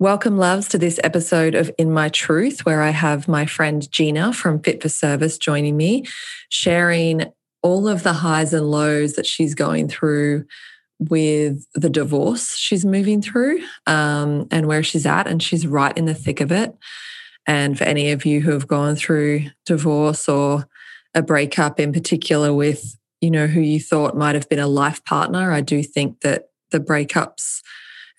Welcome, loves, to this episode of In My Truth, where I have my friend Gina from Fit for Service joining me, sharing all of the highs and lows that she's going through with the divorce she's moving through um, and where she's at. And she's right in the thick of it. And for any of you who have gone through divorce or a breakup in particular with, you know, who you thought might have been a life partner, I do think that the breakups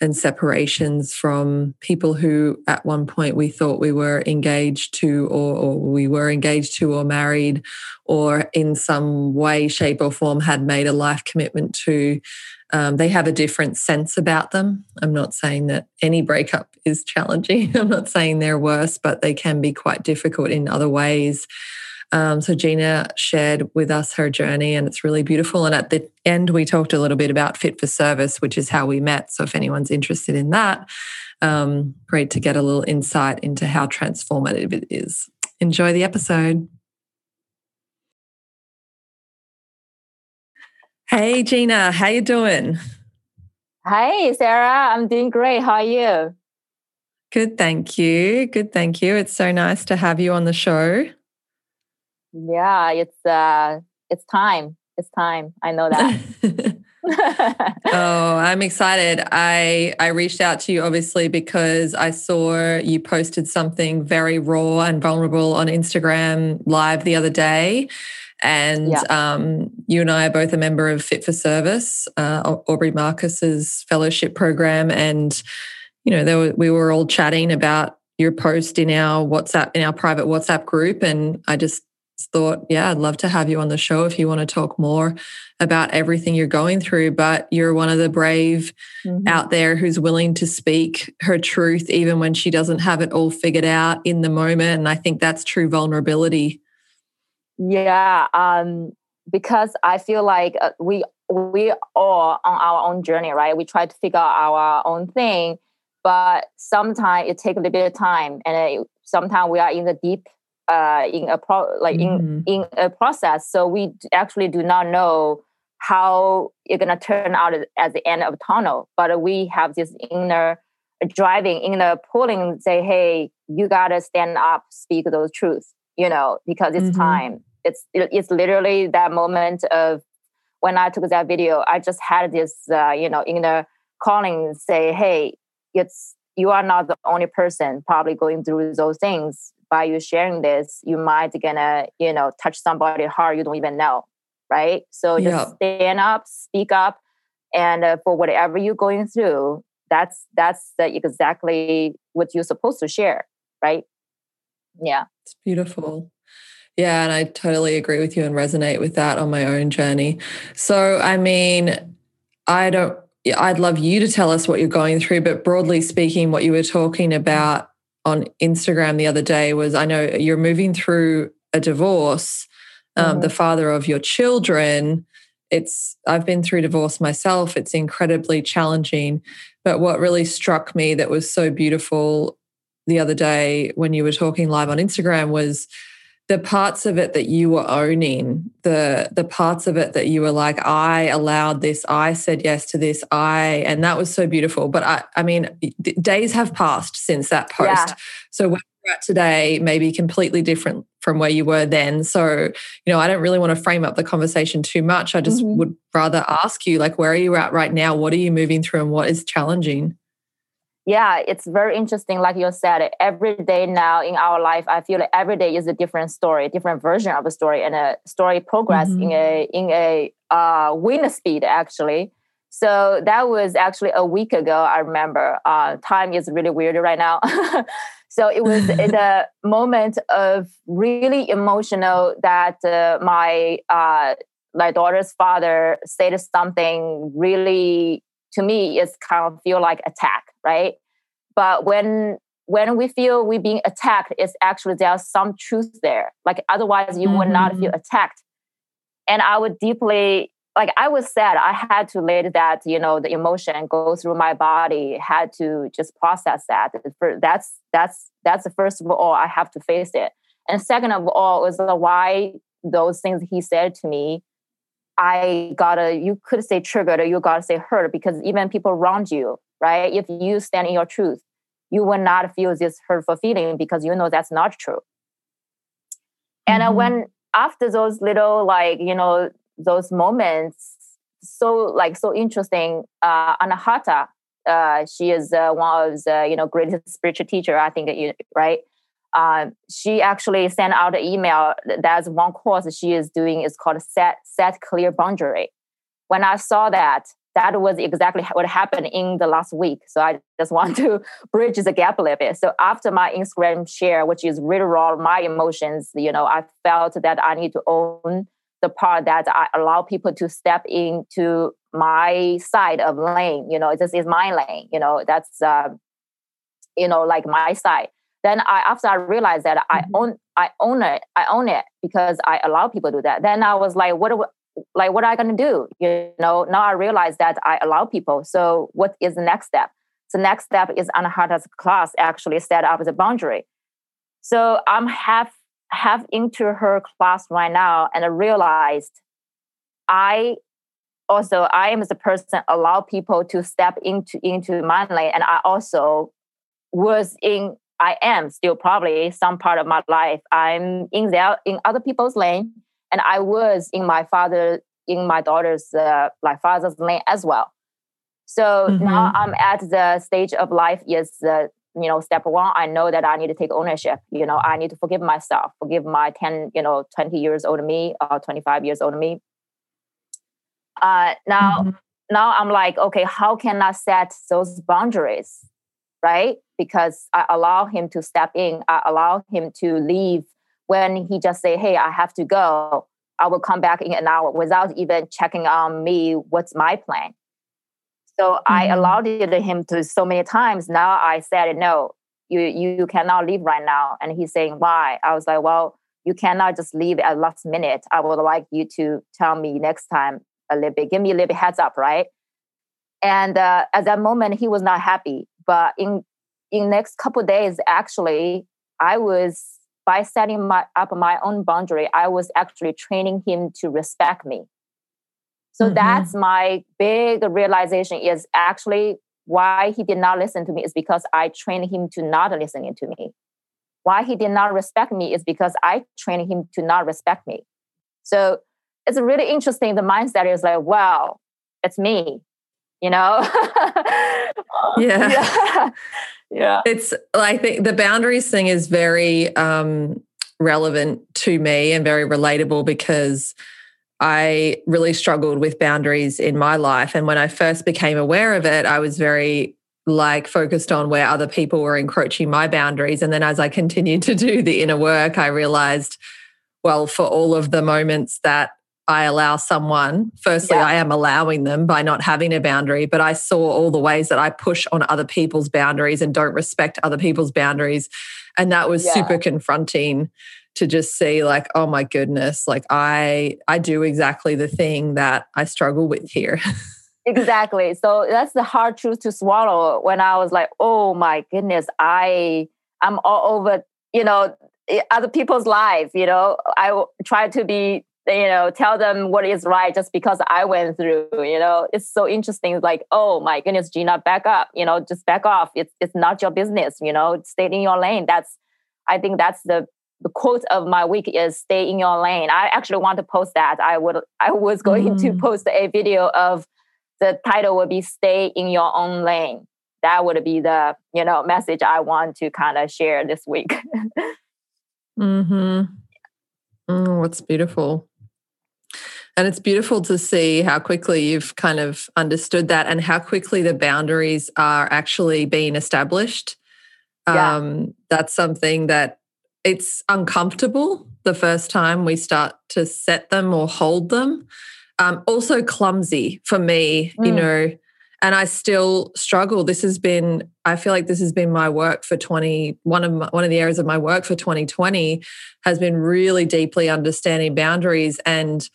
and separations from people who at one point we thought we were engaged to or, or, we were engaged to or married or in some way shape or form had made a life commitment to um, they have a different sense about them. I'm not saying that any breakup is challenging. I'm not saying they're worse but they can be quite difficult in other ways um, so Gina shared with us her journey, and it's really beautiful. And at the end, we talked a little bit about Fit for Service, which is how we met. So if anyone's interested in that, um, great to get a little insight into how transformative it is. Enjoy the episode. Hey Gina, how you doing? Hey Sarah, I'm doing great. How are you? Good, thank you. Good, thank you. It's so nice to have you on the show. Yeah, it's uh it's time. It's time. I know that. oh, I'm excited. I I reached out to you obviously because I saw you posted something very raw and vulnerable on Instagram live the other day. And yeah. um, you and I are both a member of Fit for Service, uh, Aubrey Marcus's fellowship program, and you know, were, we were all chatting about your post in our WhatsApp in our private WhatsApp group, and I just thought, yeah, I'd love to have you on the show if you want to talk more about everything you're going through. But you're one of the brave mm-hmm. out there who's willing to speak her truth, even when she doesn't have it all figured out in the moment. And I think that's true vulnerability. Yeah, um, because I feel like uh, we we all on our own journey, right? We try to figure out our own thing, but sometimes it takes a little bit of time, and sometimes we are in the deep uh, in a pro like mm-hmm. in in a process. So we actually do not know how it's gonna turn out at the end of the tunnel. But we have this inner driving, inner pulling, say, hey, you gotta stand up, speak those truths, you know, because it's mm-hmm. time. It's it's literally that moment of when I took that video. I just had this, uh, you know, inner calling, say, hey, it's you are not the only person probably going through those things by you sharing this, you might gonna, you know, touch somebody hard you don't even know, right? So just yeah. stand up, speak up, and uh, for whatever you're going through, that's that's the, exactly what you're supposed to share, right? Yeah, it's beautiful. Yeah, and I totally agree with you and resonate with that on my own journey. So, I mean, I don't I'd love you to tell us what you're going through, but broadly speaking, what you were talking about on Instagram the other day was I know you're moving through a divorce, um, mm-hmm. the father of your children. It's I've been through divorce myself. It's incredibly challenging. But what really struck me that was so beautiful the other day when you were talking live on Instagram was the parts of it that you were owning the the parts of it that you were like i allowed this. I said yes to this. I and that was so beautiful. But i i mean days have passed since that post. Yeah. so where you're at today may be completely different from where you were then. So you know i don't really want to frame up the conversation too much. I just mm-hmm. would rather ask you like where are you at right now? What are you moving through and what is challenging yeah, it's very interesting. Like you said, every day now in our life, I feel like every day is a different story, a different version of a story, and a story progress mm-hmm. in a in a uh, wind speed actually. So that was actually a week ago. I remember. Uh, time is really weird right now. so it was in a moment of really emotional that uh, my uh, my daughter's father said something really to me is kind of feel like attack right? But when when we feel we're being attacked it's actually there's some truth there. Like otherwise you mm-hmm. would not feel mm-hmm. attacked. And i would deeply like i was sad. I had to let that you know the emotion go through my body had to just process that. That's that's that's the first of all i have to face it. And second of all was why those things he said to me I gotta, you could say triggered or you gotta say hurt because even people around you, right? If you stand in your truth, you will not feel this hurtful feeling because you know that's not true. And uh, mm-hmm. when after those little like you know those moments, so like so interesting. Uh, Anahata, uh, she is uh, one of the you know greatest spiritual teacher I think that you right. Um, she actually sent out an email. That's one course she is doing is called set set clear boundary. When I saw that, that was exactly what happened in the last week. So I just want to bridge the gap a little bit. So after my Instagram share, which is really raw, my emotions, you know, I felt that I need to own the part that I allow people to step into my side of lane. You know, this is my lane. You know, that's uh, you know, like my side. Then I after I realized that I mm-hmm. own I own it, I own it because I allow people to do that. Then I was like, what like what am I gonna do? You know, now I realize that I allow people. So what is the next step? The next step is Anahata's class actually set up the boundary. So I'm half half into her class right now and I realized I also I am the person allow people to step into into my lane and I also was in I am still probably some part of my life. I'm in there in other people's lane and I was in my father in my daughter's uh, like father's lane as well. So mm-hmm. now I'm at the stage of life is uh, you know step one i know that i need to take ownership you know i need to forgive myself forgive my 10 you know 20 years old me or 25 years old me uh, now mm-hmm. now i'm like okay how can i set those boundaries right because i allow him to step in i allow him to leave when he just say hey i have to go i will come back in an hour without even checking on me what's my plan so mm-hmm. I allowed it to him to so many times. Now I said, no, you you cannot leave right now. And he's saying, why? I was like, well, you cannot just leave at last minute. I would like you to tell me next time a little bit, give me a little bit heads up, right? And uh, at that moment, he was not happy. But in in next couple days, actually, I was by setting my, up my own boundary, I was actually training him to respect me. So mm-hmm. that's my big realization is actually why he did not listen to me is because I trained him to not listening to me. Why he did not respect me is because I trained him to not respect me. So it's really interesting. The mindset is like, wow, it's me, you know? yeah. yeah. Yeah. It's, I think the boundaries thing is very um, relevant to me and very relatable because I really struggled with boundaries in my life. And when I first became aware of it, I was very like focused on where other people were encroaching my boundaries. And then as I continued to do the inner work, I realized, well, for all of the moments that I allow someone, firstly, yeah. I am allowing them by not having a boundary, but I saw all the ways that I push on other people's boundaries and don't respect other people's boundaries. And that was yeah. super confronting to just see like oh my goodness like i i do exactly the thing that i struggle with here exactly so that's the hard truth to swallow when i was like oh my goodness i i'm all over you know other people's life you know i try to be you know tell them what is right just because i went through you know it's so interesting like oh my goodness gina back up you know just back off it's it's not your business you know stay in your lane that's i think that's the the quote of my week is stay in your lane. I actually want to post that. I would I was going mm. to post a video of the title would be stay in your own lane. That would be the, you know, message I want to kind of share this week. mm-hmm Oh, what's beautiful. And it's beautiful to see how quickly you've kind of understood that and how quickly the boundaries are actually being established. Yeah. Um, that's something that it's uncomfortable the first time we start to set them or hold them. Um, also clumsy for me, mm. you know, and I still struggle. This has been, I feel like this has been my work for 20, one of my, one of the areas of my work for 2020 has been really deeply understanding boundaries and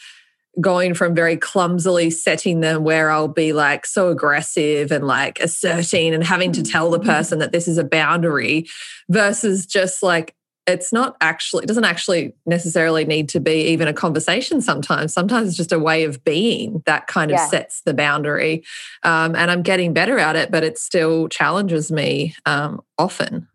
going from very clumsily setting them where I'll be like so aggressive and like asserting and having to tell the mm. person that this is a boundary versus just like it's not actually it doesn't actually necessarily need to be even a conversation sometimes sometimes it's just a way of being that kind of yeah. sets the boundary um, and i'm getting better at it but it still challenges me um, often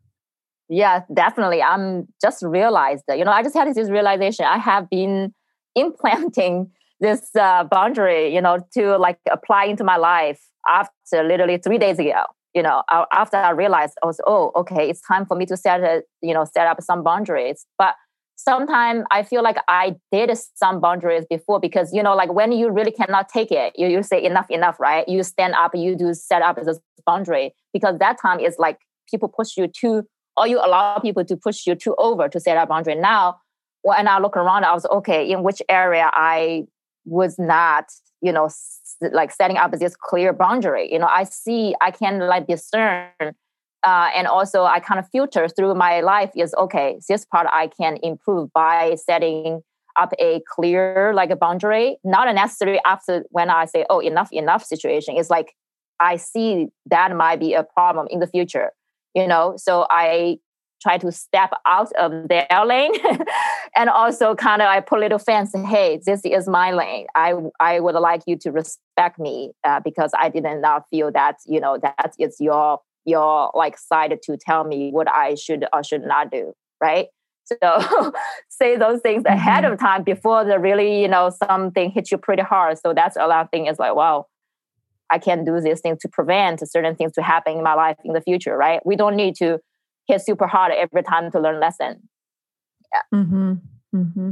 yeah definitely i'm just realized that you know i just had this realization i have been implanting this uh, boundary you know to like apply into my life after literally three days ago you know, after I realized I was, oh, okay, it's time for me to set, a, you know, set up some boundaries. But sometimes I feel like I did some boundaries before because, you know, like when you really cannot take it, you, you say enough, enough, right? You stand up, you do set up this boundary because that time is like people push you to, or you allow people to push you to over to set up boundary. Now, when I look around, I was okay, in which area I was not, you know, like setting up this clear boundary. You know, I see, I can like discern, uh, and also I kind of filter through my life. Is okay, this part I can improve by setting up a clear like a boundary. Not necessarily after when I say, oh, enough, enough situation. It's like I see that might be a problem in the future. You know, so I try to step out of their lane. And also kind of I put little fence hey this is my lane. I I would like you to respect me uh, because I did not feel that you know that is your your like side to tell me what I should or should not do right? So say those things ahead mm-hmm. of time before the really you know something hits you pretty hard. So that's a lot of thing is like wow I can do these things to prevent certain things to happen in my life in the future right? We don't need to hit super hard every time to learn lesson. Yeah. Mm-hmm. Mm-hmm.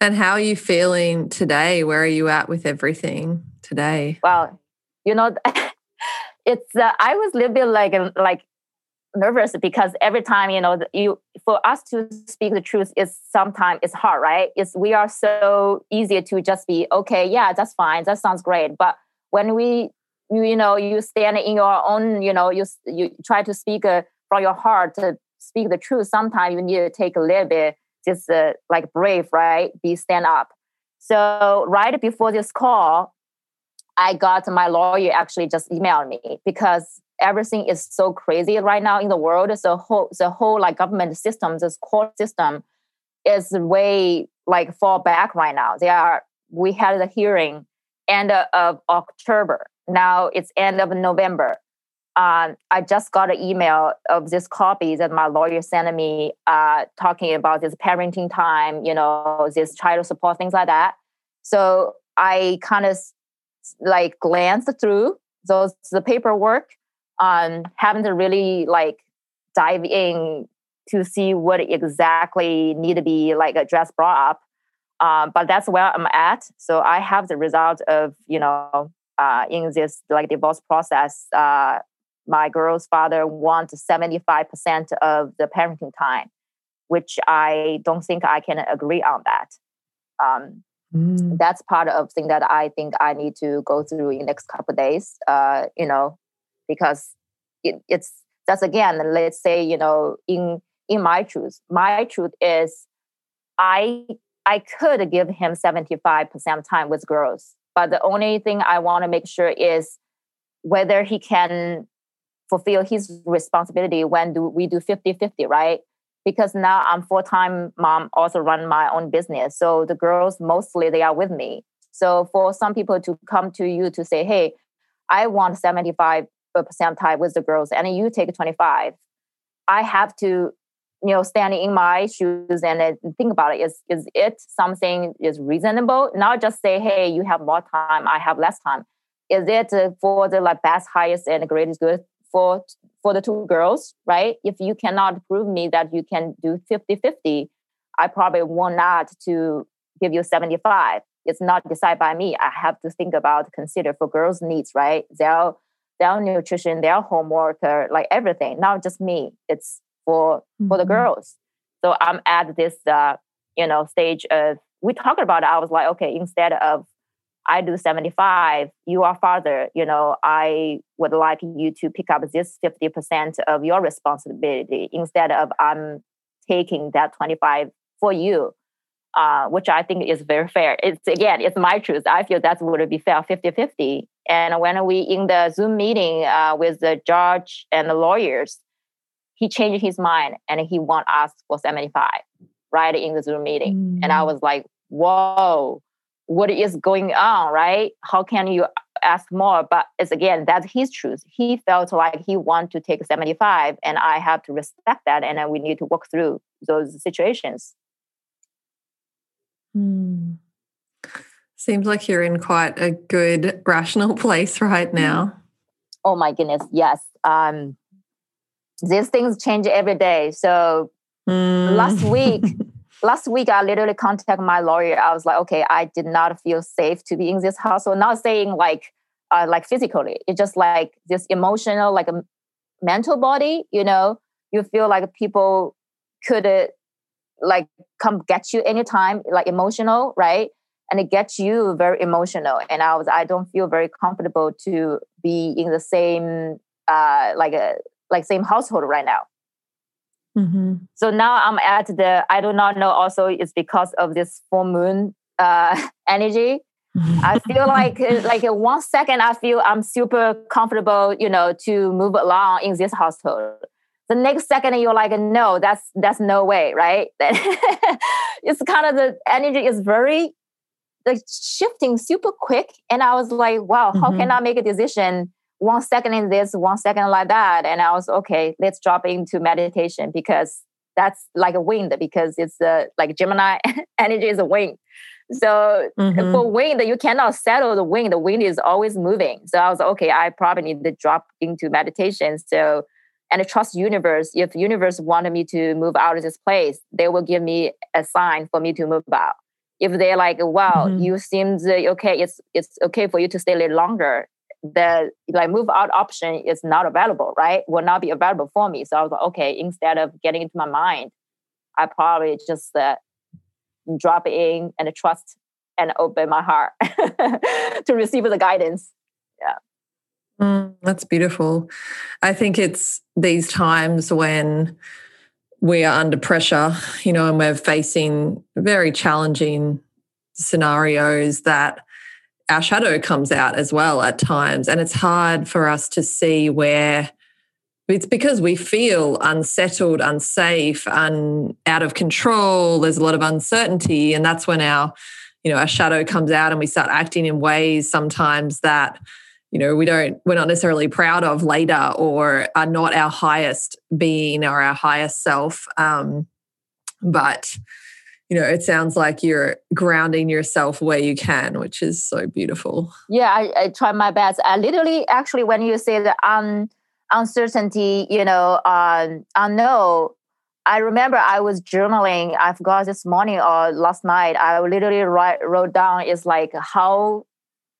And how are you feeling today? Where are you at with everything today? Well, you know, it's uh, I was a little bit like like nervous because every time you know you for us to speak the truth is sometimes it's hard, right? It's we are so easy to just be okay, yeah, that's fine, that sounds great, but when we you, you know you stand in your own you know you you try to speak a from your heart to speak the truth, sometimes you need to take a little bit, just uh, like brave, right? Be stand up. So right before this call, I got my lawyer actually just emailed me because everything is so crazy right now in the world. So whole the whole like government system, this court system, is way like fall back right now. They are. We had the hearing end of October. Now it's end of November um, I just got an email of this copy that my lawyer sent me, uh, talking about this parenting time, you know, this child support, things like that. So I kind of like glanced through those the paperwork, um, having to really like dive in to see what exactly need to be like addressed, brought up. Um, but that's where I'm at. So I have the result of you know uh, in this like divorce process. Uh, my girl's father wants 75% of the parenting time, which I don't think I can agree on that. Um, mm. That's part of thing that I think I need to go through in the next couple days, uh, you know, because it, it's that's again, let's say, you know, in in my truth, my truth is I I could give him 75% time with girls, but the only thing I want to make sure is whether he can fulfill his responsibility when do we do 50-50 right? Because now i'm full-time mom also run my own business. So the girls mostly they are with me. So for some people to come to you to say hey i want 75% time with the girls and you take 25 i have to you know standing in my shoes and think about it. Is is it something is reasonable? Not just say hey you have more time i have less time. Is it uh, for the like best highest and greatest good for for the two girls right? If you cannot prove me that you can do 50-50 i probably will not to give you 75 it's not decided by me. I have to think about consider for girls needs right? Their their nutrition their homework uh, like everything not just me. It's for mm-hmm. for the mm-hmm. girls. So i'm at this uh you know stage of we talked about it. I was like okay instead of I do 75, you are father, you know, I would like you to pick up this 50% of your responsibility instead of I'm taking that 25 for you, uh, which I think is very fair. It's again, it's my truth. I feel that would be fair 50 50. And when we in the Zoom meeting uh, with the judge and the lawyers, he changed his mind and he want us for 75 right in the zoom meeting mm. and i mm. was like whoa what is going on right how can you ask more but it's again that's his truth he felt like he want to take 75 and i have to respect that and then we need to work through those situations mm. seems like you're in quite a good rational place right now oh my goodness yes um these things change every day. So mm. last week, last week I literally contacted my lawyer. I was like, okay, I did not feel safe to be in this household. Not saying like uh, like physically, it's just like this emotional, like a mental body. You know, you feel like people could uh, like come get you anytime, like emotional, right? And it gets you very emotional. And I was, I don't feel very comfortable to be in the same uh, like a like same household right now. Mm-hmm. So now I'm at the I do not know. Also, it's because of this full moon uh, energy. I feel like uh, like one second I feel I'm super comfortable, you know, to move along in this household. The next second you're like, no, that's that's no way, right? it's kind of the energy is very like shifting super quick, and I was like, wow, how mm-hmm. can I make a decision one second in this, one second like that. And I was, okay, let's drop into meditation because that's like a wind because it's uh, like Gemini energy is a wind. So mm-hmm. for wind, you cannot settle the wind. The wind is always moving. So I was okay. I probably need to drop into meditation. So and I trust universe. If universe wanted me to move out of this place, they will give me a sign for me to move out. If they're like, "Wow, mm-hmm. you seem okay. It's it's okay for you to stay a little longer," the like move out option is not available, right? Will not be available for me. So I was like, okay, instead of getting into my mind, I probably just uh, drop in and trust and open my heart to receive the guidance. Yeah. Mm, that's beautiful. I think it's these times when we are under pressure, you know, and we're facing very challenging scenarios that our shadow comes out as well at times. And it's hard for us to see where it's because we feel unsettled, unsafe, and out of control. There's a lot of uncertainty. And that's when our, you know, our shadow comes out and we start acting in ways sometimes that, you know, we don't, we're not necessarily proud of later or are not our highest being or our highest self. Um, but you know, it sounds like you're grounding yourself where you can, which is so beautiful. Yeah, I, I try my best. I literally, actually, when you say the un, uncertainty, you know, um, I know. I remember I was journaling. I forgot this morning or last night. I literally write, wrote down is like, how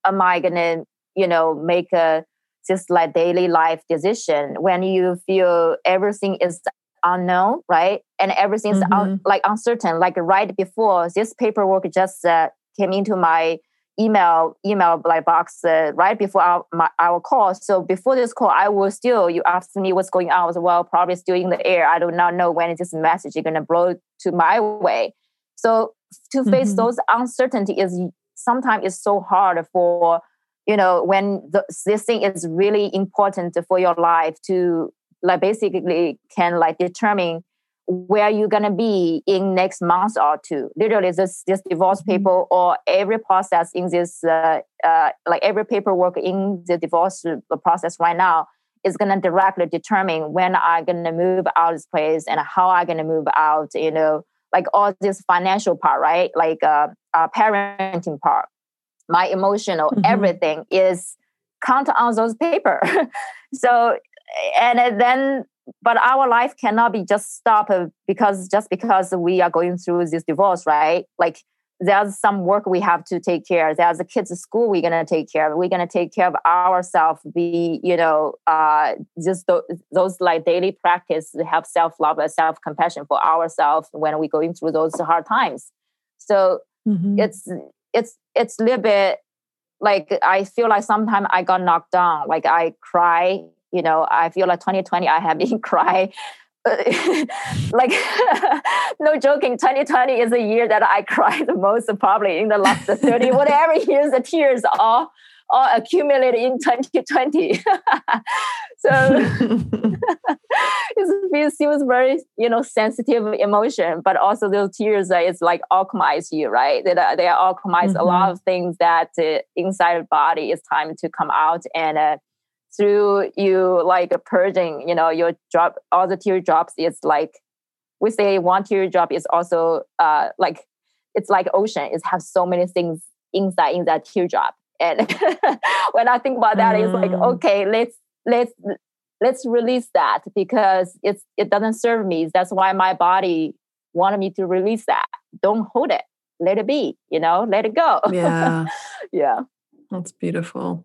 am I gonna, you know, make a just like daily life decision when you feel everything is unknown, right? And everything's mm-hmm. un- like uncertain. Like right before this paperwork just uh, came into my email email like box uh, right before our my, our call. So before this call, I was still you asked me what's going on. I was well probably still in the air. I do not know when this message is gonna blow to my way. So to face mm-hmm. those uncertainty is sometimes it's so hard for you know when the, this thing is really important for your life to like basically can like determine where you're gonna be in next month or two. Literally, this this divorce mm-hmm. paper or every process in this uh, uh, like every paperwork in the divorce process right now is gonna directly determine when I'm gonna move out of this place and how I'm gonna move out. You know, like all this financial part, right? Like uh, uh parenting part, my emotional mm-hmm. everything is count on those paper. so and then but our life cannot be just stop because just because we are going through this divorce right? Like there's some work we have to take care there's a kids school we're going to take care of. We're going to take care of ourselves be you know uh just th- those like daily practice have self-love and self-compassion for ourselves when we're going through those hard times. So mm-hmm. it's it's it's a little bit like i feel like sometimes i got knocked down. Like i cry you know i feel like 2020 i have been crying. Like no joking 2020 is the year that i cried the most probably in the last 30 whatever years the tears all all accumulated in 2020 so it seems very you know sensitive emotion but also those tears uh, it's like alchemize you right? They, they alchemize mm-hmm. a lot of things that uh, inside the body is time to come out and uh, through you like purging you know your drop all the tear drops is like we say one tear drop is also uh like it's like ocean. It has so many things inside in that teardrop and when i think about that mm. it's like mm. okay let's let's let's release that because it's it doesn't serve me. That's why my body wanted me to release that. Don't hold it. Let it be you know? Let it go. Yeah. Yeah that's beautiful.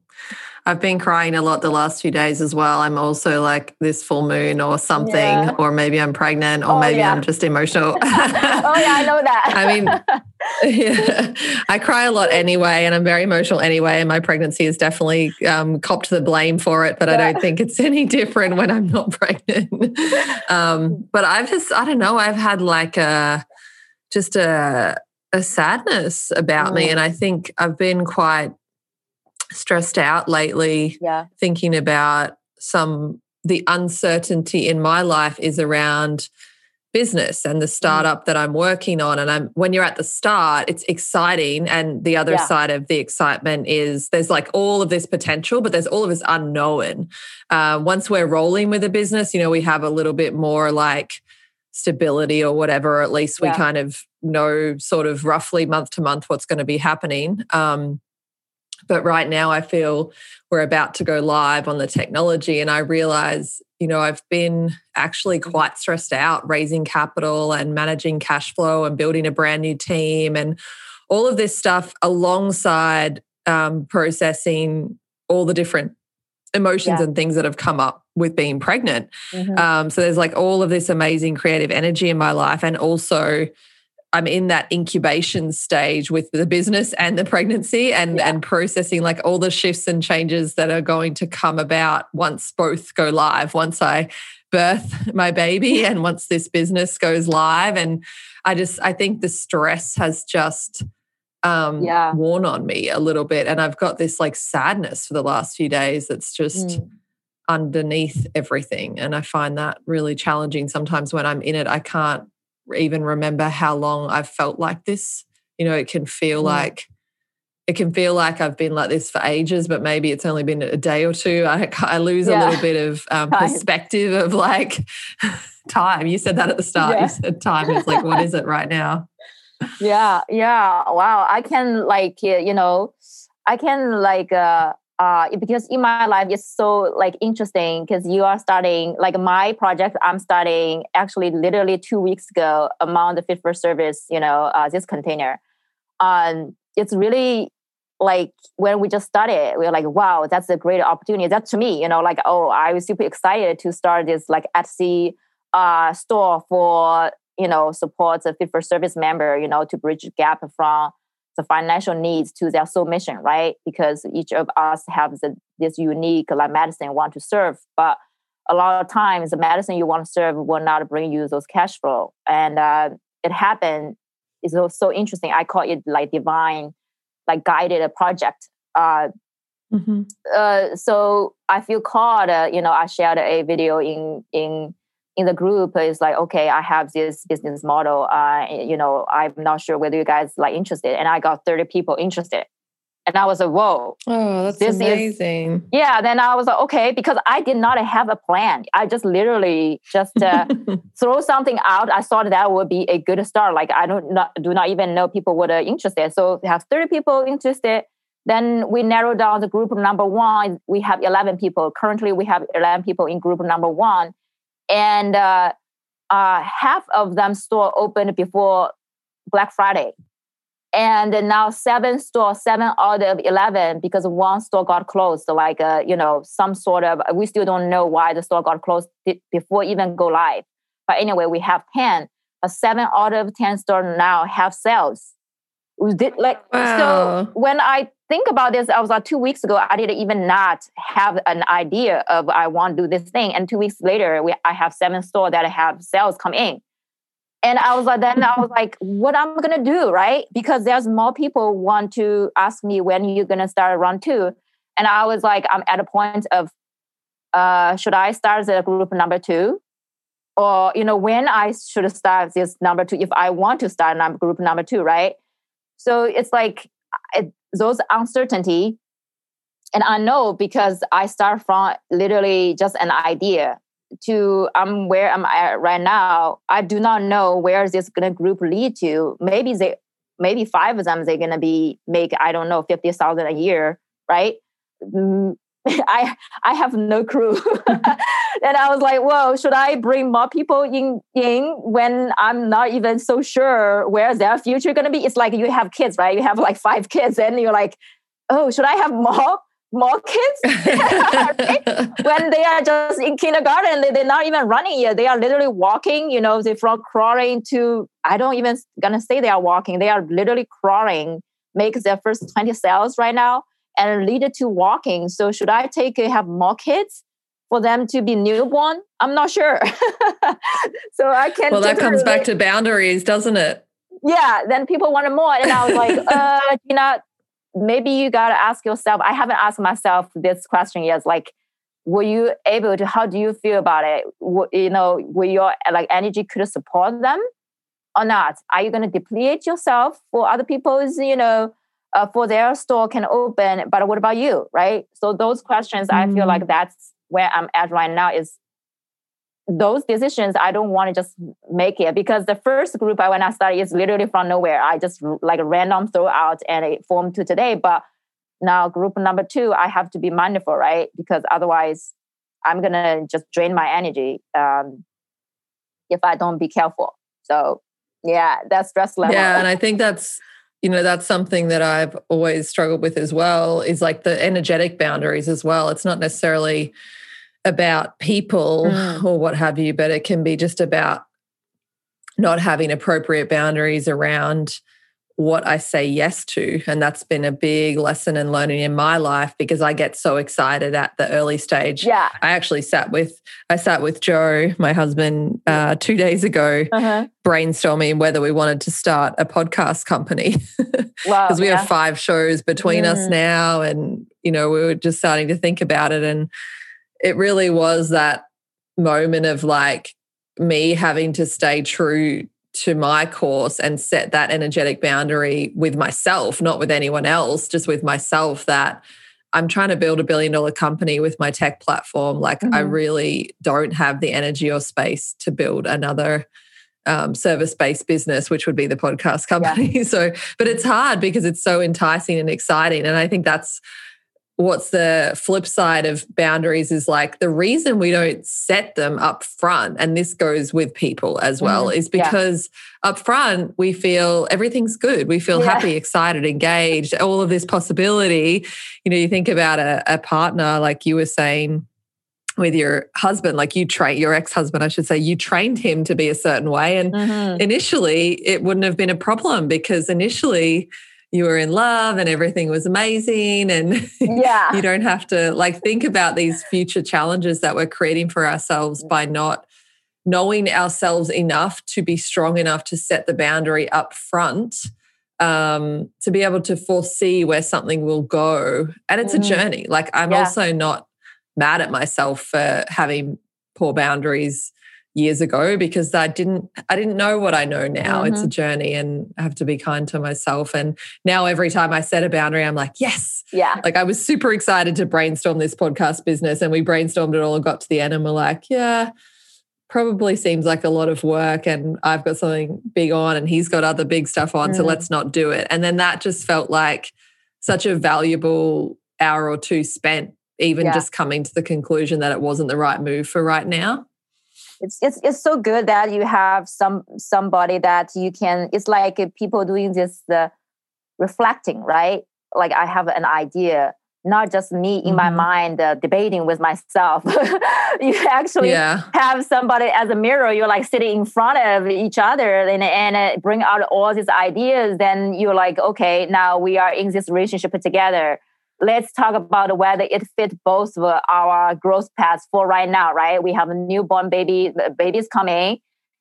I've been crying a lot the last few days as well. I'm also like this full moon or something, yeah. or maybe I'm pregnant, or oh, maybe yeah. I'm just emotional. oh, yeah, I know that. I mean, yeah, I cry a lot anyway, and I'm very emotional anyway. And my pregnancy has definitely um, copped the blame for it, but I don't think it's any different when I'm not pregnant. um, but I've just, I don't know, I've had like a, just a, a sadness about mm. me. And I think I've been quite stressed out lately yeah. thinking about some the uncertainty in my life is around business and the mm. startup mm. that I'm working on and I'm when you're at the start it's exciting and the other yeah. side of the excitement is there's like all of this potential but there's all of this unknown uh, once we're rolling with a business you know we have a little bit more like stability or whatever or at least we yeah. kind of know sort of roughly month to month what's going to be happening um, but right now, I feel we're about to go live on the technology. And I realize, you know, I've been actually mm-hmm. quite stressed out raising capital and managing cash flow and building a brand new team and all of this stuff alongside um, processing all the different emotions yeah. and things that have come up with being pregnant. Mm-hmm. Um, so there's like all of this amazing creative energy in my life. And also, I'm in that incubation stage with the business and the pregnancy and yeah. and processing like all the shifts and changes that are going to come about once both go live once I birth my baby and once this business goes live and I just I think the stress has just um yeah. worn on me a little bit and I've got this like sadness for the last few days that's just mm. underneath everything and I find that really challenging sometimes when I'm in it I can't even remember how long I've felt like this. You know, it can feel mm. like it can feel like I've been like this for ages, but maybe it's only been a day or two. I, I lose yeah. a little bit of um, perspective of like time. You said that at the start. Yeah. You said time is like, what is it right now? Yeah, yeah. Wow. I can like, you know, I can like uh, uh, because in my life it's so like interesting because you are starting like my project i'm starting actually literally two weeks ago among the fit for service you know uh, this container. Um, it's really like when we just started we are like wow that's a great opportunity. That to me you know like oh i was super excited to start this like etsy uh, store for you know support a fit for service member you know to bridge gap from the financial needs to their soul mission, right? Because each of us have the, this unique like medicine want to serve, but a lot of times the medicine you want to serve will not bring you those cash flow. And uh, it happened. It's so interesting. I call it like divine, like guided a project. Uh, mm-hmm. uh, so I feel called. Uh, you know, I shared a video in in in the group is like, okay, I have this business model. Uh, you know, I'm not sure whether you guys like interested, and I got 30 people interested. And I was like, whoa. Oh, that's this amazing. Is, yeah. Then I was like, okay, because I did not have a plan. I just literally just uh, throw something out. I thought that would be a good start. Like I don't not, do not even know people were interested. So we have 30 people interested. Then we narrow down the group number one. We have 11 people. Currently, we have 11 people in group number one and uh, uh, half of them store opened before Black Friday. And now seven stores, seven out of 11, because one store got closed, like, uh, you know, some sort of, we still don't know why the store got closed before even go live. But anyway, we have 10, but seven out of 10 stores now have sales. Did like, wow. so when I think about this, I was like two weeks ago, I didn't even not have an idea of I want to do this thing. And two weeks later, we, I have seven stores that have sales come in. And I was like, then I was like, what am I'm gonna do, right? Because there's more people want to ask me when you're gonna start run two. And I was like, I'm at a point of, uh, should I start the group number two? or you know when i should start this number two if i want to start number group number two right so it's like it, those uncertainty. And i know because i start from literally just an idea to i'm where i'm at right now? I do not know where this gonna group lead to. Maybe they maybe five of them they're gonna be make i don't know 50000 a year right? Mm, I I have no clue. and I was like, whoa, should I bring more people in in when I'm not even so sure where their future gonna be? It's like you have kids, right? You have like five kids, and you're like, oh, should I have more? More kids when they are just in kindergarten, they, they're not even running yet. They are literally walking. You know, they from crawling to I don't even gonna say they are walking. They are literally crawling. Make their first twenty cells right now and lead it to walking. So should I take have more kids for them to be newborn? I'm not sure. so I can't. Well, that comes back to boundaries, doesn't it? Yeah. Then people wanted more, and I was like, uh, you know, maybe you got to ask yourself. I haven't asked myself this question yet. Like, were you able to? How do you feel about it? You know, will your like energy could support them or not? Are you going to deplete yourself for other people's, you know? uh, for their store can open but what about you right so those questions mm. i feel like mm. that's where i'm at right now is those decisions i don't want to just make it because the first group i when i started is literally from nowhere. I just like a random throw out and it formed to today but now group number two i have to be mindful right? Because otherwise i'm gonna just drain my energy um, if i don't be careful. So yeah that's stress level. Yeah and i think that's you know that's something that i've always struggled with as well is like the energetic boundaries as well it's not necessarily about people mm. or what have you but it can be just about not having appropriate boundaries around what I say yes to. And that's been a big lesson and learning in my life because I get so excited at the early stage. Yeah. I actually sat with I sat with Joe, my husband, uh, two days ago, uh-huh. brainstorming whether we wanted to start a podcast company. Because wow, we yeah. have five shows between mm. us now. And, you know, we were just starting to think about it. And it really was that moment of like me having to stay true to my course and set that energetic boundary with myself, not with anyone else, just with myself that I'm trying to build a billion dollar company with my tech platform. Like, mm-hmm. I really don't have the energy or space to build another um, service based business, which would be the podcast company. Yeah. So, but it's hard because it's so enticing and exciting. And I think that's what's the flip side of boundaries is like the reason we don't set them up front and this goes with people as well mm, is because yeah. up front we feel everything's good we feel yeah. happy excited engaged all of this possibility you know you think about a, a partner like you were saying with your husband like you train your ex-husband i should say you trained him to be a certain way and mm-hmm. initially it wouldn't have been a problem because initially you were in love and everything was amazing and yeah you don't have to like think about these future challenges that we're creating for ourselves by not knowing ourselves enough to be strong enough to set the boundary up front um, to be able to foresee where something will go and it's mm. a journey like i'm yeah. also not mad at myself for having poor boundaries years ago because I didn't I didn't know what I know now. Mm-hmm. It's a mm-hmm. journey and I have to be kind to myself. And now every time I set a boundary, I'm like, yes. Yeah. Like I was super excited to brainstorm this podcast business and we brainstormed it all and got to the end and we're like, yeah, probably seems like a lot of work and I've got something big on and he's got other big stuff on. Mm. So let's not do it. And then that just felt like such a valuable hour or two spent even yeah. just coming to the conclusion that it wasn't the right move for right now it's, it's it's so good that you have some somebody that you can it's like people doing this uh, reflecting right like i have an idea not just me in mm-hmm. my mind uh, debating with myself you actually yeah. have somebody as a mirror you're like sitting in front of each other and, and uh, bring out all these ideas then you're like okay now we are in this relationship together let's talk about whether it fits both of our growth paths for right now, right? We have a newborn baby, babies coming,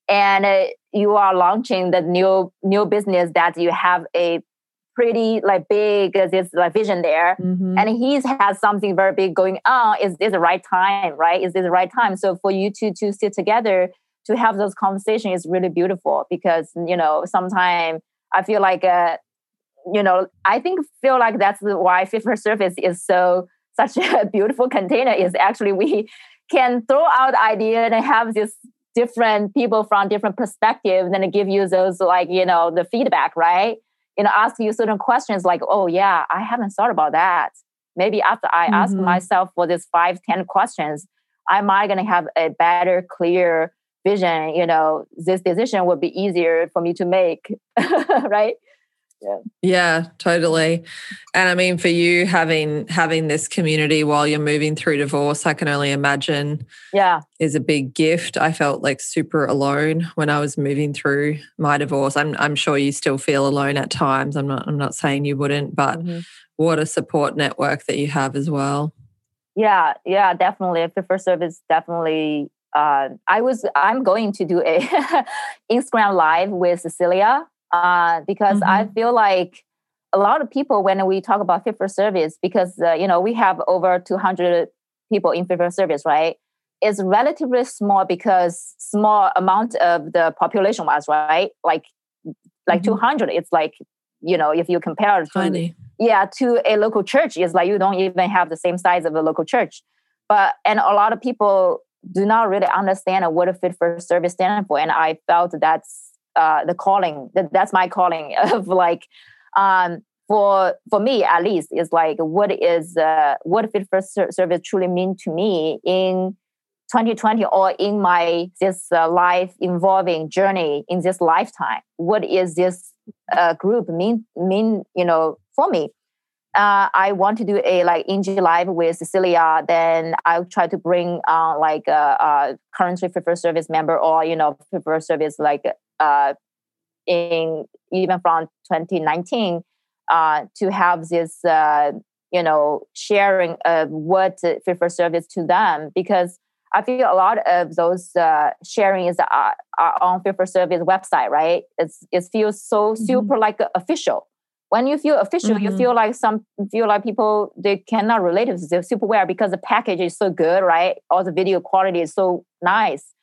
and uh, you are launching the new new business that you have a pretty like big uh, this like vision there mm-hmm. and he's has something very big going on is this the right time right is this the right time so for you two to sit together to have those conversations is really beautiful because you know sometimes I feel like uh, you know I think feel like that's why Fit for Service is so such a beautiful container is actually we can throw out idea and have this different people from different perspectives and give you those like you know the feedback right? You know ask you certain questions like oh yeah i haven't thought about that. Maybe after i mm-hmm. ask myself for these five ten questions i might gonna have a better clear vision? You know this decision would be easier for me to make right yeah yeah totally. And i mean for you having having this community while you're moving through divorce i can only imagine yeah. is a big gift. I felt like super alone when i was moving through my divorce. I'm i'm sure you still feel alone at times. I'm not i'm not saying you wouldn't but mm-hmm. what a support network that you have as well. Yeah yeah definitely. Fit for service definitely uh, I was I'm going to do a Instagram live with Cecilia uh, because mm-hmm. I feel like a lot of people when we talk about fit for service because uh, you know we have over 200 people in fit for service right it's relatively small because small amount of the population was right like like mm-hmm. 200 it's like you know if you compare to yeah to a local church it's like you don't even have the same size of a local church but and a lot of people do not really understand what a fit for service stands for and i felt that's uh, the calling that, that's my calling of like um, for for me at least is like what is uh, what fit for service truly mean to me in 2020 or in my this uh, life involving journey in this lifetime? What is this uh, group mean mean you know for me? Uh, I want to do a like Inji live with Cecilia, then I'll try to bring uh, like a, a currently fit for service member or you know for service like uh, in even from 2019 uh, to have this uh, you know sharing of what fit for service to them because I feel a lot of those uh, sharing is uh, on fit for service website, right? It's it feels so mm-hmm. super like official. When you feel official, mm-hmm. you feel like some feel like people they cannot relate to the superwear because the package is so good, right? All the video quality is so nice.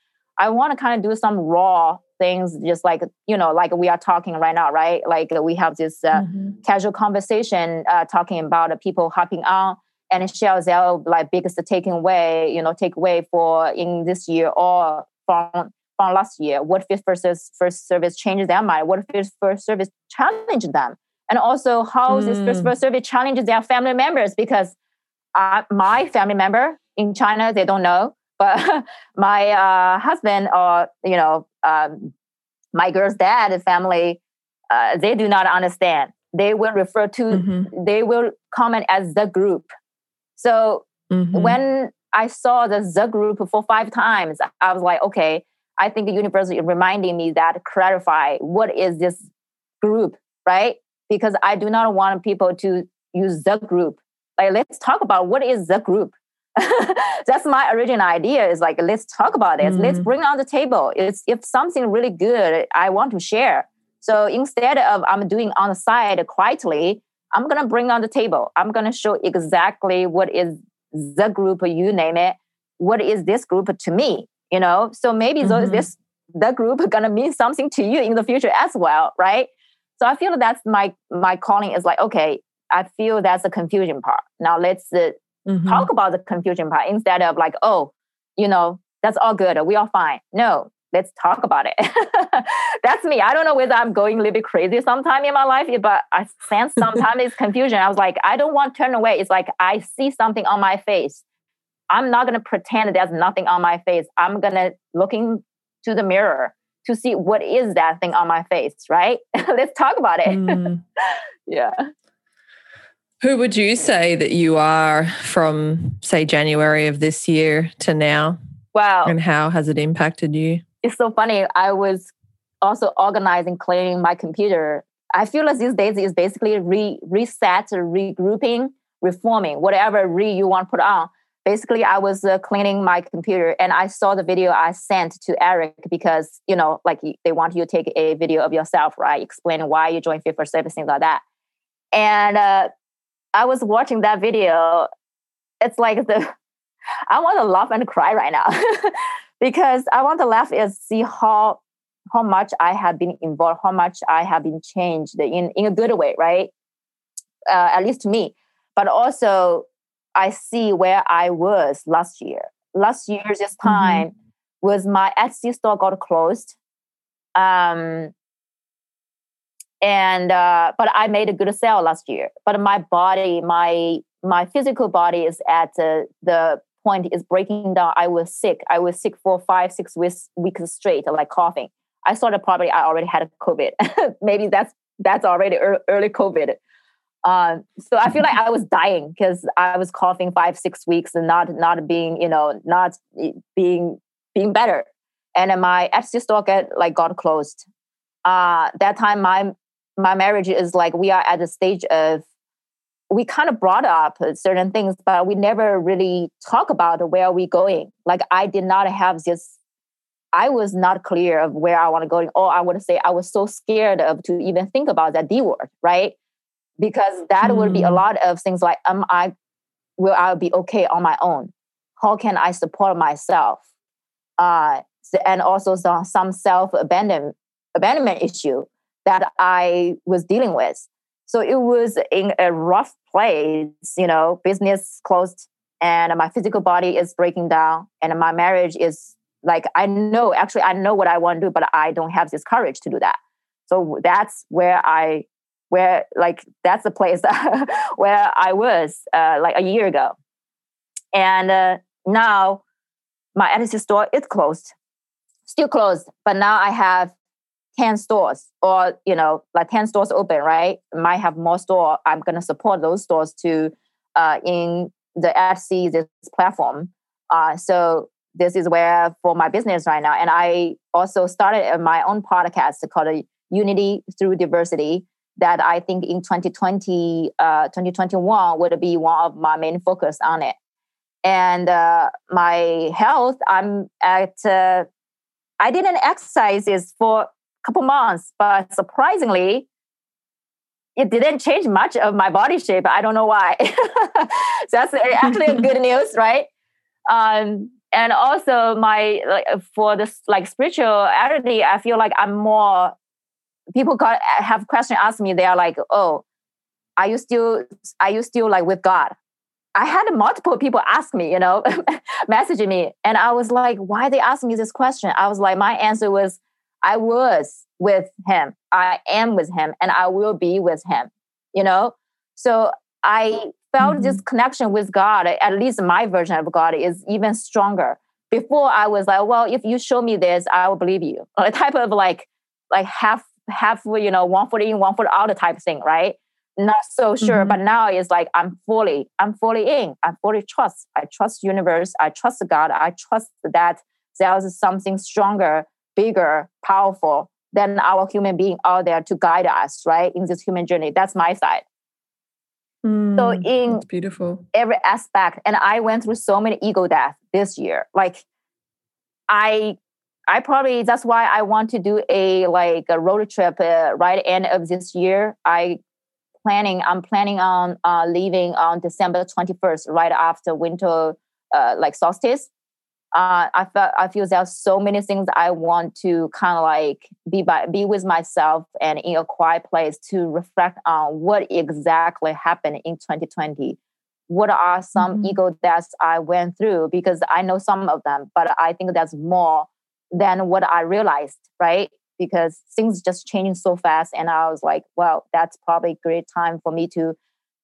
I want to kind of do some raw things just like you know like we are talking right now right? Like we have this uh, mm-hmm. casual conversation uh, talking about uh, people hopping on and share their like biggest takeaway you know takeaway for in this year or from from last year. What fit versus first service changes their mind? What fit first service challenge them? And also how mm. this first, first service challenges their family members? Because uh, my family member in china they don't know but my uh, husband or you know um, my girl's dad and family uh, they do not understand. They will refer to mm-hmm. they will comment as the group. So mm-hmm. when i saw the the group for five times i was like okay i think the universe is reminding me that clarify what is this group right? Because i do not want people to use the group. Like let's talk about what is the group that's my original idea. Is like let's talk about this. Mm-hmm. let's bring on the table. It's if something really good i want to share. So instead of i'm doing on the side quietly i'm going to bring on the table. I'm going to show exactly what is the group you name it what is this group to me you know? So maybe mm-hmm. this the group going to mean something to you in the future as well right? So i feel that's my my calling is like okay i feel that's the confusion part. Now let's uh, mm-hmm. talk about the confusion part instead of like, oh, you know, that's all good. We all fine. No, let's talk about it. that's me. I don't know whether I'm going a little bit crazy sometime in my life, but I sense sometimes it's confusion. I was like, I don't want to turn away. It's like I see something on my face. I'm not going to pretend there's nothing on my face. I'm going to looking to the mirror to see what is that thing on my face, right? Let's talk about it. Mm. yeah. Who would you say that you are from, say, January of this year to now? Wow. And how has it impacted you? It's so funny. I was also organizing, cleaning my computer. I feel like these days is basically re- reset, regrouping, reforming, whatever re you want to put on. Basically, I was uh, cleaning my computer and I saw the video I sent to Eric because, you know, like they want you to take a video of yourself, right? Explaining why you joined Fit for Service, things like that. And uh, I was watching that video. It's like the I want to laugh and cry right now because I want to laugh is see how how much I have been involved, how much I have been changed in in a good way, right? Uh, at least to me, but also I see where I was last year. Last year, this mm-hmm. time mm-hmm. was my Etsy store got closed. Um, and uh, but I made a good sale last year. But my body, my my physical body is at uh, the point is breaking down. I was sick. I was sick for five, six weeks, weeks straight, like coughing. I thought probably I already had COVID. Maybe that's that's already early COVID. Um, so I feel like I was dying because I was coughing five, six weeks and not not being, you know, not being being better. And my Etsy store get like got closed. Uh, that time my my marriage is like we are at the stage of we kind of brought up certain things, but we never really talk about where we going. Like I did not have this. I was not clear of where I want to go. Or I would say I was so scared of to even think about that D word, right? Because that mm. would be a hmm. lot of things like, am I will I be okay on my own? How can I support myself? Uh, and also some, some self abandonment abandonment issue that I was dealing with. So it was in a rough place, you know, business closed and my physical body is breaking down and my marriage is like I know actually I know what I want to do, but I don't have this courage to do that. So that's where I where like that's the place where I was uh, like a year ago, and uh, now my Etsy store is closed, still closed, but now I have 10 stores or you know like 10 stores open right? Might have more store. I'm going to support those stores to uh, in the fc this platform. Uh, so this is where for my business right now. And i also started my own podcast called unity through diversity that i think in 2020 uh, 2021 would be one of my main focus on it. And uh, my health i'm at uh, i didn't exercise is for couple months, but surprisingly, it didn't change much of my body shape. I don't know why. so that's actually good news, right? Um, and also my like for this like spirituality, I feel like I'm more. People got have question ask me. They are like, "Oh, are you still? Are you still like with God?" I had multiple people ask me, you know, messaging me, and I was like, "Why they ask me this question?" I was like, my answer was I was with him. I am with him and I will be with him, you know? So I felt mm-hmm. this connection with God, at least my version of God is even stronger. Before I was like, well, if you show me this, I will believe you. A type of like, like half, half, you know, one foot in, one foot out type thing, right? Not so sure, mm-hmm. but now it's like I'm fully, I'm fully in. I fully trust. I trust universe. I trust God. I trust that there's something stronger bigger, powerful than our human being out there to guide us, right, in this human journey. That's my side. Mm, so in beautiful every aspect, and I went through so many ego death this year. Like I I probably that's why I want to do a like a road trip uh, right end of this year. I planning I'm planning on uh, leaving on December 21st, right after winter uh, like solstice uh, I felt I feel there's so many things I want to kind of like be by be with myself and in a quiet place to reflect on what exactly happened in 2020. What are some mm-hmm. ego deaths I went through? Because I know some of them, but I think that's more than what I realized, right? Because things just changing so fast, and I was like, well, that's probably a great time for me to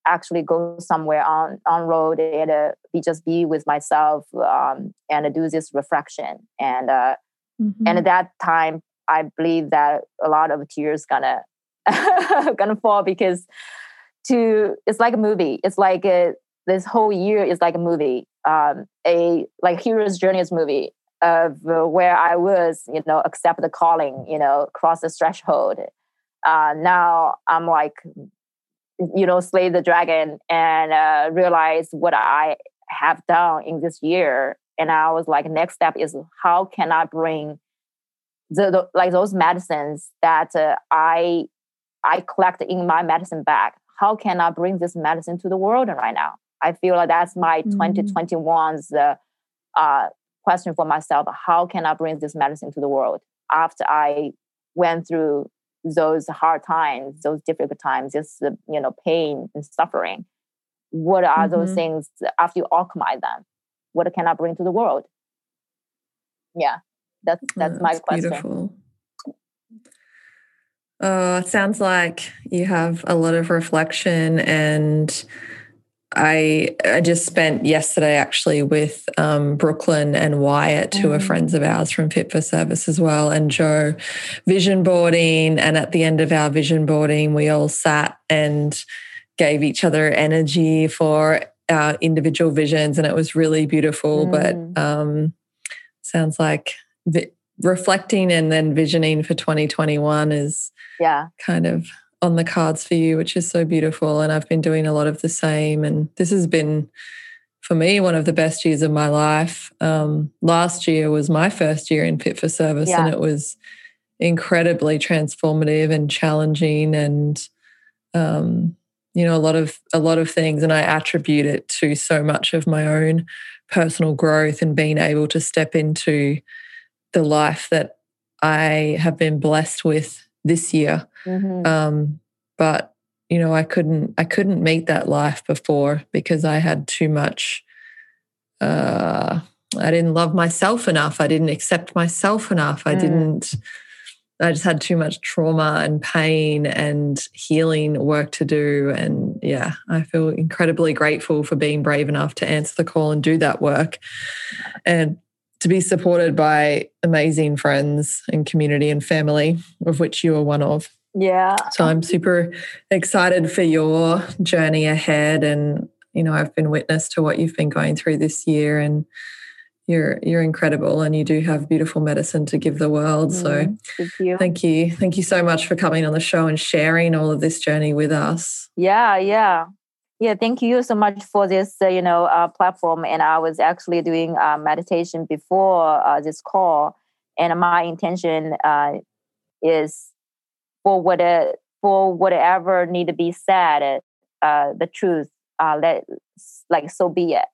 actually go somewhere on on road and uh, be just be with myself um, and do this reflection. And uh, mm-hmm. and at that time i believe that a lot of tears gonna gonna fall because to it's like a movie. It's like a, this whole year is like a movie. Um, a like hero's journeys movie of uh, where i was you know accept the calling you know cross the threshold. Uh, now i'm like you know, slay the dragon and uh, realize what I have done in this year. And I was like, next step is how can I bring the, the like those medicines that uh, I I collect in my medicine bag. How can I bring this medicine to the world right now? I feel like that's my mm-hmm. 2021's uh, uh, question for myself how can i bring this medicine to the world after i went through those hard times those difficult times just you know pain and suffering what are mm-hmm. those things after you alchemize them what can i bring to the world yeah that's that's, oh, that's my question beautiful. Oh, it sounds like you have a lot of reflection and I I just spent yesterday actually with um, Brooklyn and Wyatt, who are mm. friends of ours from Fit for Service as well, and Joe, vision boarding. And at the end of our vision boarding, we all sat and gave each other energy for our individual visions, and it was really beautiful. Mm. But um, sounds like vi- reflecting and then visioning for 2021 is yeah kind of on the cards for you, which is so beautiful. And I've been doing a lot of the same. And this has been, for me, one of the best years of my life. Um, last year was my first year in Fit for Service, yeah. and it was incredibly transformative and challenging and um, you know a lot of a lot of things and i attribute it to so much of my own personal growth and being able to step into the life that i have been blessed with this year. Mm-hmm. Um, but you know, I couldn't I couldn't meet that life before because I had too much. Uh, I didn't love myself enough. I didn't accept myself enough. I mm. didn't. I just had too much trauma and pain and healing work to do. And yeah, I feel incredibly grateful for being brave enough to answer the call and do that work. And to be supported by amazing friends and community and family, of which you are one of. Yeah. So I'm super excited for your journey ahead. And, you know, I've been witness to what you've been going through this year and you're you're incredible and you do have beautiful medicine to give the world. Mm, so thank you. Thank you. Thank you so much for coming on the show and sharing all of this journey with us. Yeah, yeah. Yeah, thank you so much for this, uh, you know, uh, platform. And I was actually doing uh, meditation before uh, this call, and my intention uh, is for what for whatever need to be said, uh, the truth. let like so be it,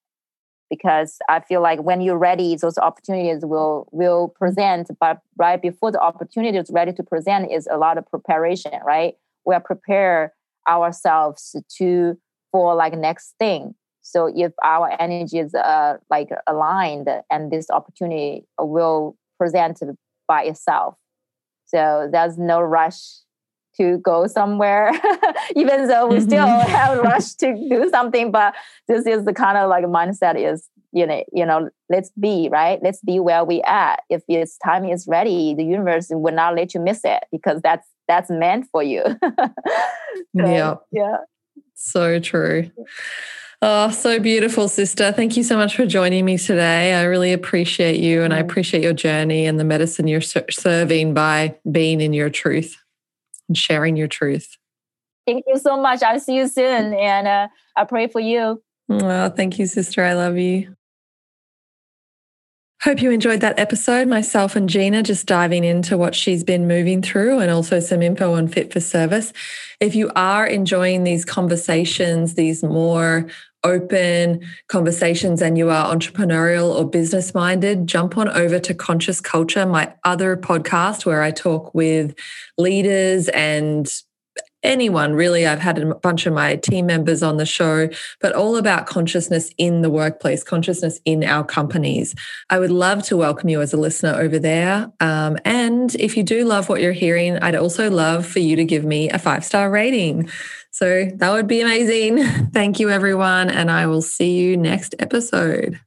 because I feel like when you're ready, those opportunities will will present. But right before the opportunity is ready to present, is a lot of preparation. Right, we are prepare ourselves to for like next thing. So if our energy is uh, like aligned and this opportunity will present by itself. So there's no rush to go somewhere even though we still mm-hmm. have rush to do something but this is the kind of like mindset is you know you know let's be right? Let's be where we at. If its time is ready the universe will not let you miss it because that's that's meant for you. So, yeah. yeah so true. Oh, so beautiful, sister. Thank you so much for joining me today. I really appreciate you and I mm. appreciate your journey and the medicine you're serving by being in your truth and sharing your truth. Thank you so much. I'll see you soon and uh, I pray for you. Well, thank you, sister. I love you. Hope you enjoyed that episode. Myself and Gina just diving into what she's been moving through and also some info on Fit for Service. If you are enjoying these conversations, these more open conversations, and you are entrepreneurial or business minded, jump on over to Conscious Culture, my other podcast where I talk with leaders and anyone really. I've had a bunch of my team members on the show, but all about consciousness in the workplace, consciousness in our companies. I would love to welcome you as a listener over there. Um, and if you do love what you're hearing, I'd also love for you to give me a five star rating. So that would be amazing. Thank you, everyone. And I will see you next episode.